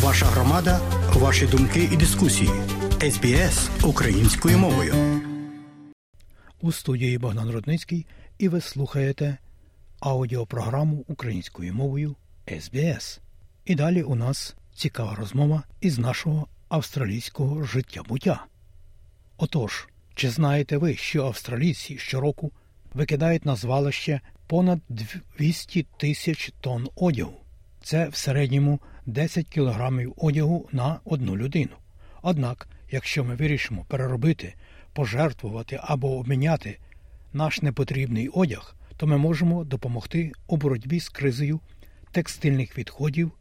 Ваша громада, ваші думки і дискусії. СБС українською мовою. У студії Богдан Рудницький і ви слухаєте аудіопрограму українською мовою СБС. І далі у нас цікава розмова із нашого австралійського життя буття. Отож, чи знаєте ви, що австралійці щороку викидають на звалище понад 200 тисяч тонн одягу? Це в середньому 10 кілограмів одягу на одну людину. Однак, якщо ми вирішимо переробити, пожертвувати або обміняти наш непотрібний одяг, то ми можемо допомогти у боротьбі з кризою текстильних відходів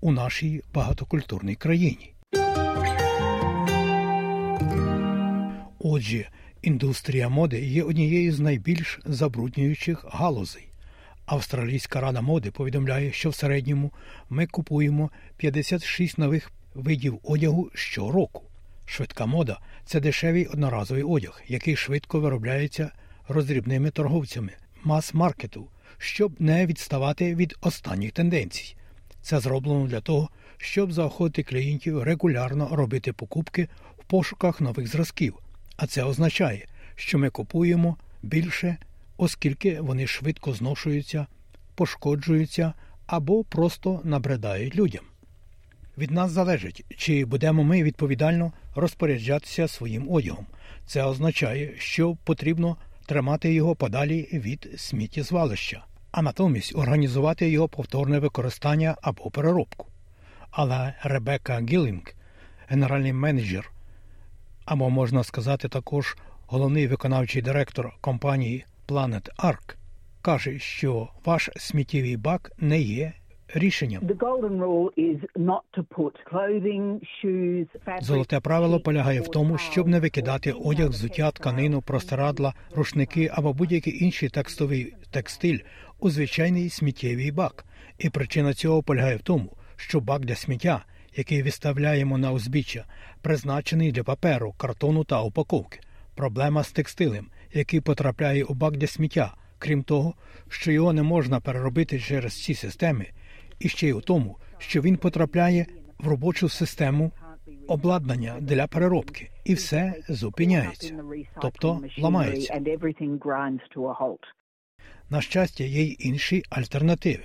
у нашій багатокультурній країні. Отже, індустрія моди є однією з найбільш забруднюючих галузей. Австралійська рада моди повідомляє, що в середньому ми купуємо 56 нових видів одягу щороку. Швидка мода це дешевий одноразовий одяг, який швидко виробляється роздрібними торговцями мас-маркету, щоб не відставати від останніх тенденцій. Це зроблено для того, щоб заохотити клієнтів регулярно робити покупки в пошуках нових зразків. А це означає, що ми купуємо більше, оскільки вони швидко зношуються, пошкоджуються або просто набридають людям. Від нас залежить, чи будемо ми відповідально розпоряджатися своїм одягом. Це означає, що потрібно тримати його подалі від сміттєзвалища, а натомість організувати його повторне використання або переробку. Але Ребека Гілінг, генеральний менеджер, або можна сказати також головний виконавчий директор компанії Planet Ark, каже, що ваш сміттєвий бак не є рішенням. Золоте правило полягає в тому, щоб не викидати одяг, взуття, тканину, простирадла, рушники або будь-який інший текстовий текстиль у звичайний сміттєвий бак. І причина цього полягає в тому, що бак для сміття, який виставляємо на узбіччя, призначений для паперу, картону та упаковки. Проблема з текстилем, який потрапляє у бак для сміття, крім того, що його не можна переробити через ці системи, і ще й у тому, що він потрапляє в робочу систему обладнання для переробки, і все зупиняється, тобто ламається. На щастя, є й інші альтернативи.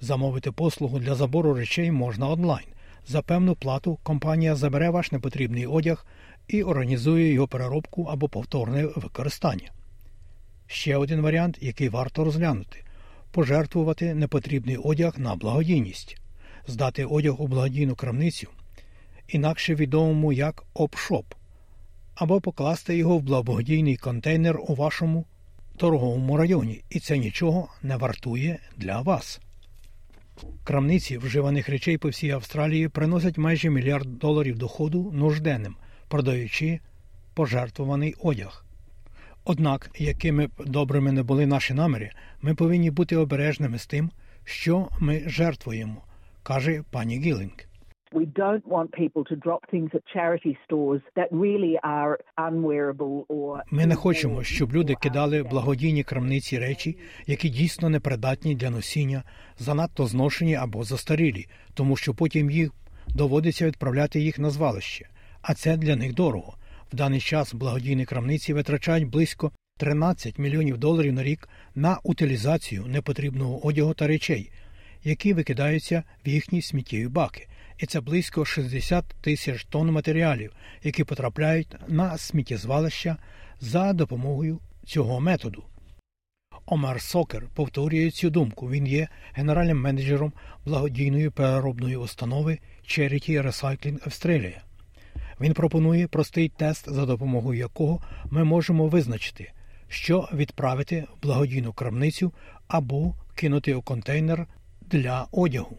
Замовити послугу для забору речей можна онлайн. За певну плату компанія забере ваш непотрібний одяг і організує його переробку або повторне використання. Ще один варіант, який варто розглянути пожертвувати непотрібний одяг на благодійність, здати одяг у благодійну крамницю, інакше відомому як опшоп, або покласти його в благодійний контейнер у вашому торговому районі, і це нічого не вартує для вас. Крамниці вживаних речей по всій Австралії приносять майже мільярд доларів доходу нужденним, продаючи пожертвований одяг. Однак, якими б добрими не були наші наміри, ми повинні бути обережними з тим, що ми жертвуємо, каже пані Гілінг. We don't want people to drop things at charity stores that really are unwearable or Ми не хочемо, щоб люди кидали благодійні крамниці речі, які дійсно непридатні для носіння, занадто зношені або застарілі, тому що потім їх доводиться відправляти їх на звалище, а це для них дорого. В даний час благодійні крамниці витрачають близько 13 мільйонів доларів на рік на утилізацію непотрібного одягу та речей, які викидаються в їхні сміттєві баки, і це близько 60 тисяч тонн матеріалів, які потрапляють на сміттєзвалища за допомогою цього методу. Омар Сокер повторює цю думку. Він є генеральним менеджером благодійної переробної установи Charity Recycling Australia. Він пропонує простий тест, за допомогою якого ми можемо визначити, що відправити в благодійну крамницю або кинути у контейнер для одягу.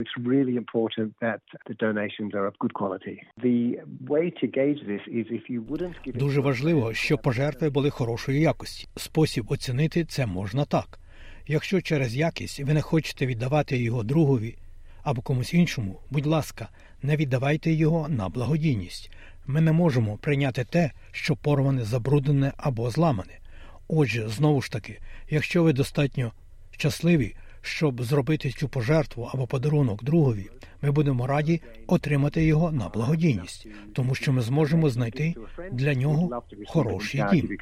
It's really important that the donations are of good quality. The way to gauge this is if you wouldn't give Дуже важливо, щоб пожертви були хорошої якості. Спосіб оцінити це можна так. Якщо через якість ви не хочете віддавати його другові або комусь іншому, будь ласка, не віддавайте його на благодійність. Ми не можемо прийняти те, що порване, забруднене або зламане. Отже, знову ж таки, якщо ви достатньо щасливі, щоб зробити цю пожертву або подарунок другові, Ми будемо раді отримати його на благодійність, тому що ми зможемо знайти для нього хороший дім.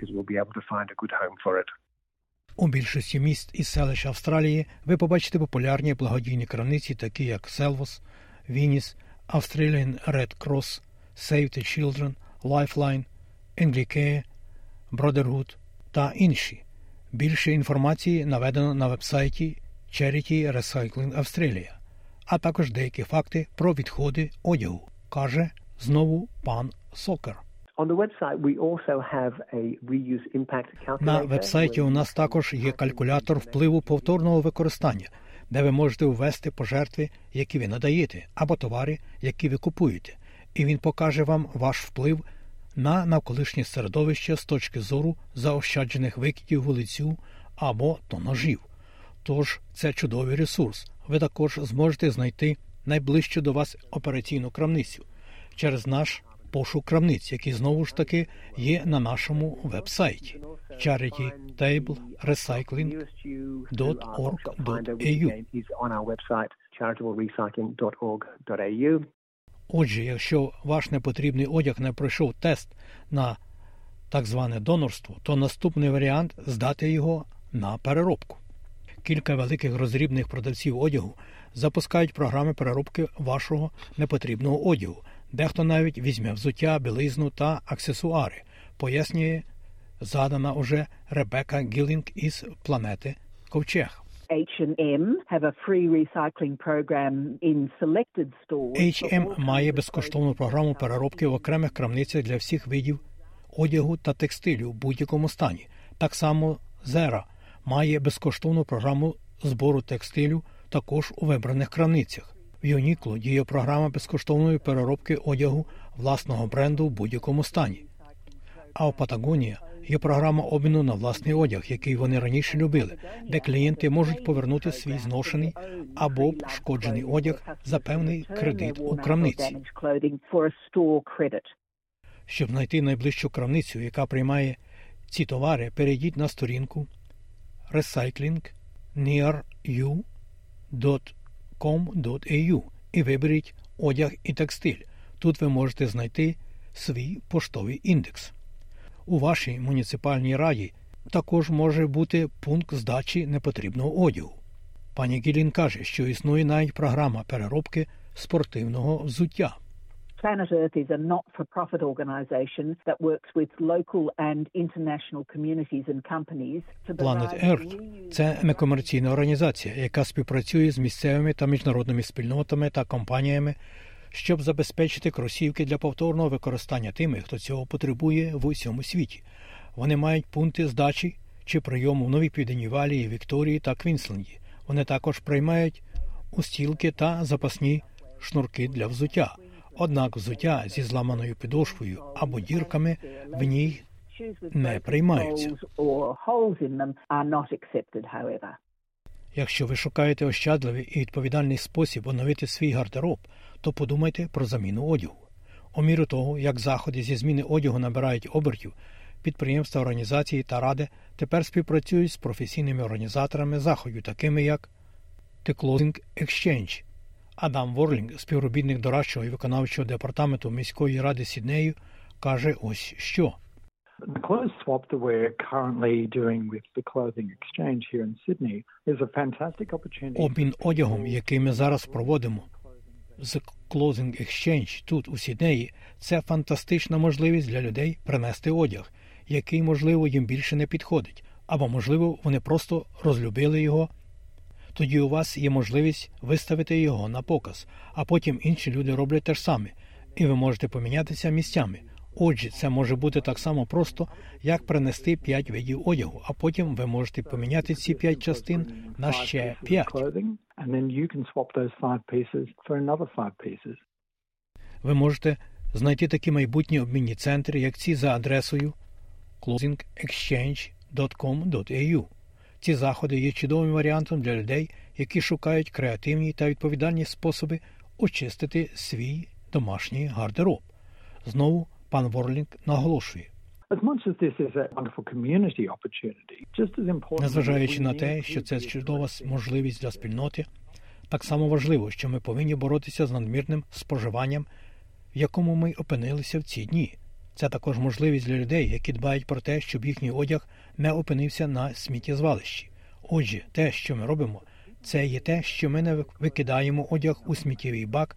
У більшості міст і селищ Австралії ви побачите популярні благодійні крамниці, такі як Селвос, Вініс, Australian Red Cross, Save the Children, Lifeline, Anglicare, Brotherhood та інші. Більше інформації наведено на вебсайті Charity Recycling Australia, а також деякі факти про відходи одягу, каже знову пан Сокер. На вебсайті у нас також є калькулятор впливу повторного використання, де ви можете ввести пожертви, які ви надаєте, або товари, які ви купуєте, і він покаже вам ваш вплив на навколишнє середовище з точки зору заощаджених викидів вулицю або тонажів. Тож це чудовий ресурс. Ви також зможете знайти найближчу до вас операційну крамницю через наш пошук крамниць, який знову ж таки є на нашому вебсайті charitytable.recycling.org.au. Отже, якщо ваш непотрібний одяг не пройшов тест на так зване донорство, то наступний варіант здати його на переробку. Кілька великих розрібних продавців одягу запускають програми переробки вашого непотрібного одягу. Дехто навіть візьме взуття, білизну та аксесуари, пояснює задана уже Ребека Гілінг із планети Ковчег. H&M have a free recycling program in selected stores. H&M має безкоштовну програму переробки в окремих крамницях для всіх видів одягу та текстилю в будь-якому стані. Так само Zera має безкоштовну програму збору текстилю також у вибраних крамницях. В Юніклу діє програма безкоштовної переробки одягу власного бренду в будь-якому стані. А в Патагонія є програма обміну на власний одяг, який вони раніше любили, де клієнти можуть повернути свій зношений або пошкоджений одяг за певний кредит у крамниці. Щоб знайти найближчу крамницю, яка приймає ці товари, перейдіть на сторінку recyclingnearyou.com.au і виберіть одяг і текстиль. Тут ви можете знайти свій поштовий індекс. У вашій муніципальній раді також може бути пункт здачі непотрібного одягу. Пані Гілін каже, що існує навіть програма переробки спортивного взуття. Planet Earth is a not-for-profit organization that works with local and international communities and companies to Planet Earth – це некомерційна організація, яка співпрацює з місцевими та міжнародними спільнотами та компаніями щоб забезпечити кросівки для повторного використання тими, хто цього потребує в усьому світі. Вони мають пункти здачі чи прийому в Новій Південній Валії, Вікторії та Квінсленді. Вони також приймають устілки та запасні шнурки для взуття. Однак взуття зі зламаною підошвою або дірками в ній не приймаються. Якщо ви шукаєте ощадливий і відповідальний спосіб оновити свій гардероб, то подумайте про заміну одягу. У міру того, як заходи зі зміни одягу набирають обертів, підприємства, організації та ради тепер співпрацюють з професійними організаторами заходів, такими як The Clothing Exchange. Адам Ворлінг, співробітник дорадчого і виконавчого департаменту міської ради Сіднею, каже ось що. The clothes swap that we're currently doing with the clothing exchange here in Sydney is a fantastic opportunity. Обмін одягом, який ми зараз проводимо з Clothing Exchange тут у Сіднеї, це фантастична можливість для людей принести одяг, який, можливо, їм більше не підходить, або, можливо, вони просто розлюбили його. Тоді у вас є можливість виставити його на показ, а потім інші люди роблять те ж саме, і ви можете помінятися місцями. Отже, це може бути так само просто, як принести п'ять видів одягу, а потім ви можете поміняти ці п'ять частин на ще п'ять. Ви можете знайти такі майбутні обмінні центри, як ці за адресою closingexchange.com.au. Ці заходи є чудовим варіантом для людей, які шукають креативні та відповідальні способи очистити свій домашній гардероб. Знову пан Ворлінг наголошує. Незважаючи на те, що це чудова можливість для спільноти, Так само важливо, що ми повинні боротися з надмірним споживанням, в якому ми опинилися в ці дні. Це також можливість для людей, які дбають про те, щоб їхній одяг не опинився на сміттєзвалищі. Отже, те, що ми робимо, це є те, що ми не викидаємо одяг у сміттєвий бак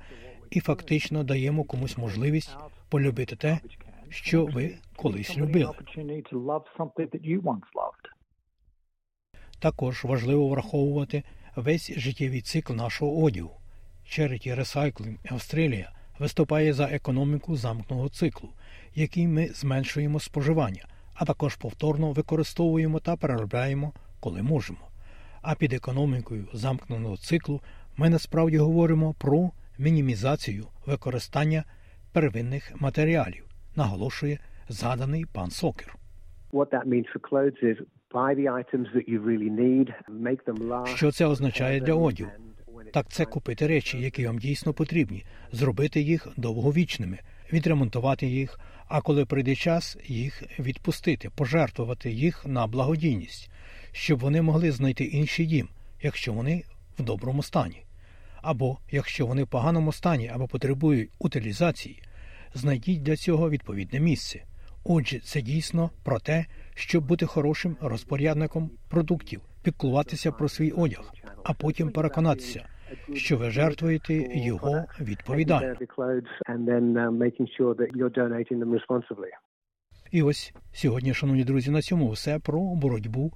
і фактично даємо комусь можливість полюбити те, що ви колись любили. Також важливо враховувати весь життєвий цикл нашого одягу. Charity Recycling Австралія виступає за економіку замкного циклу, який ми зменшуємо споживання, а також повторно використовуємо та переробляємо, коли можемо. А під економікою замкненого циклу ми насправді говоримо про мінімізацію використання первинних матеріалів, наголошує згаданий пан Сокер. Що це означає для одягу? Так це купити речі, які вам дійсно потрібні, зробити їх довговічними, відремонтувати їх, а коли прийде час, їх відпустити, пожертвувати їх на благодійність, щоб вони могли знайти інший дім, якщо вони в доброму стані. Або якщо вони в поганому стані або потребують утилізації, знайдіть для цього відповідне місце. Отже, це дійсно про те, щоб бути хорошим розпорядником продуктів, піклуватися про свій одяг, а потім переконатися, що ви жертвуєте його відповідально. І ось сьогодні, шановні друзі, на цьому все про боротьбу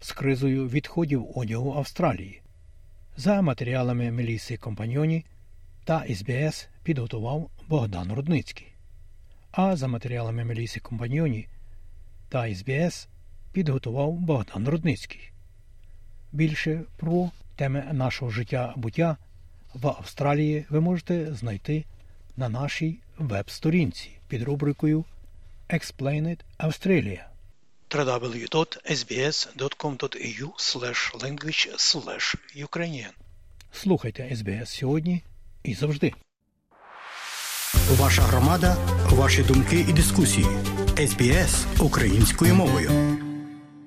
з кризою відходів одягу Австралії. За матеріалами Меліси Компаньоні та СБС підготував Богдан Рудницький. А за матеріалами Меліси Компаньоні та СБС підготував Богдан Рудницький. Більше про теми нашого життя буття в Австралії ви можете знайти на нашій веб-сторінці під рубрикою Explained Australia www.sbs.com.au language Ukrainian Слухайте СБС сьогодні і завжди. Ваша громада, ваші думки і дискусії. СБС українською мовою.